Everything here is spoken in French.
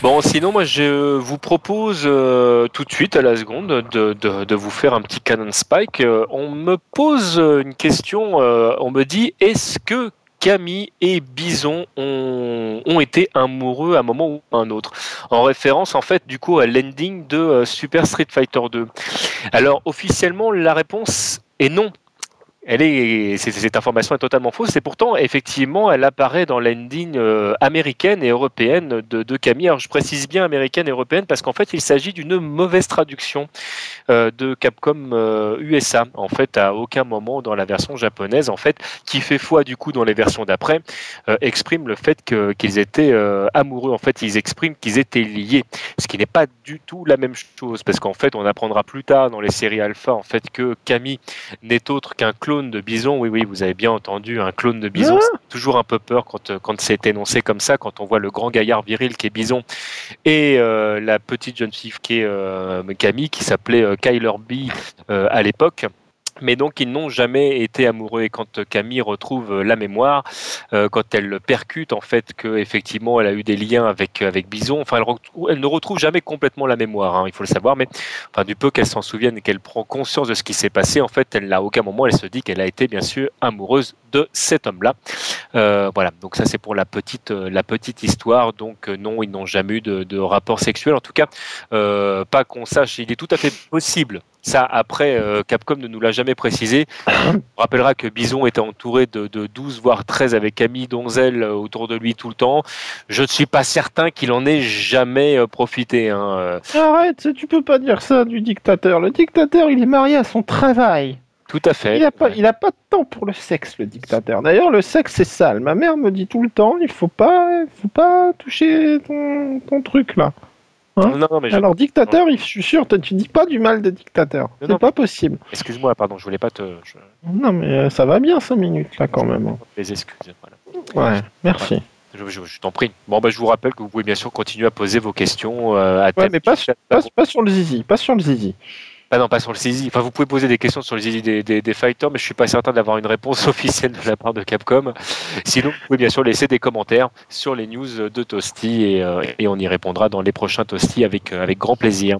Bon, sinon, moi, je vous propose euh, tout de suite, à la seconde, de, de, vous faire un petit canon spike. Euh, on me pose une question, euh, on me dit, est-ce que Camille et Bison ont, ont, été amoureux à un moment ou un autre, en référence en fait du coup à l'ending de Super Street Fighter 2. Alors officiellement la réponse est non elle est, cette information est totalement fausse. Et pourtant, effectivement, elle apparaît dans l'ending euh, américaine et européenne de, de, Camille. Alors, je précise bien américaine et européenne parce qu'en fait, il s'agit d'une mauvaise traduction euh, de Capcom euh, USA. En fait, à aucun moment dans la version japonaise, en fait, qui fait foi du coup dans les versions d'après, euh, exprime le fait qu'ils étaient euh, amoureux. En fait, ils expriment qu'ils étaient liés, ce qui n'est pas du tout la même chose parce qu'en fait, on apprendra plus tard dans les séries alpha en fait que Camille n'est autre qu'un clone de bison. Oui, oui, vous avez bien entendu, un clone de bison. Ah toujours un peu peur quand, quand c'est énoncé comme ça, quand on voit le grand gaillard viril qui est bison et euh, la petite jeune fille qui est euh, Camille, qui s'appelait euh, Kyler B à l'époque mais donc ils n'ont jamais été amoureux. Et quand Camille retrouve la mémoire euh, quand elle percute en fait que effectivement elle a eu des liens avec avec Bison enfin elle, ne retrouve jamais complètement la mémoire hein, il faut le savoir. Mais du peu qu'elle s'en souvienne et qu'elle prend conscience de ce qui s'est passé en fait elle n'a aucun moment elle se dit qu'elle a été bien sûr amoureuse de cet homme là euh, voilà donc ça c'est pour la petite la petite histoire donc non ils n'ont jamais eu de, rapport sexuel en tout cas euh, pas qu'on sache il est tout à fait possible ça, après, euh, Capcom ne nous l'a jamais précisé. On rappellera que Bison était entouré de, de 12, voire 13 avec Camille Donzel autour de lui tout le temps. Je ne suis pas certain qu'il en ait jamais euh, profité. Hein. Arrête, tu peux pas dire ça du dictateur. Le dictateur, il est marié à son travail. Tout à fait. Il n'a pas, pas de temps pour le sexe, le dictateur. D'ailleurs, le sexe, c'est sale. Ma mère me dit tout le temps, il faut pas, faut pas toucher ton, ton truc là. Hein non, mais je... Alors dictateur, je suis sûr, tu dis pas du mal de dictateur. C'est pas possible. Excuse-moi, pardon, je voulais pas te. Je... Non, mais euh, ça va bien 5 minutes là quand même. Les excuses. Voilà. Ouais, merci. Voilà. Je, je, je t'en prie. Bon, bah, je vous rappelle que vous pouvez bien sûr continuer à poser vos questions euh, à Ouais, mais pas, pas, pas, sur le zizi, pas sur le zizi. Ah non, pas sur le zizi. Enfin, vous pouvez poser des questions sur le zizi des, des, des fighters, mais je suis pas certain d'avoir une réponse officielle de la part de Capcom. Sinon, vous pouvez bien sûr laisser des commentaires sur les news de Toasty et, euh, et on y répondra dans les prochains Toasty avec, euh, avec grand plaisir.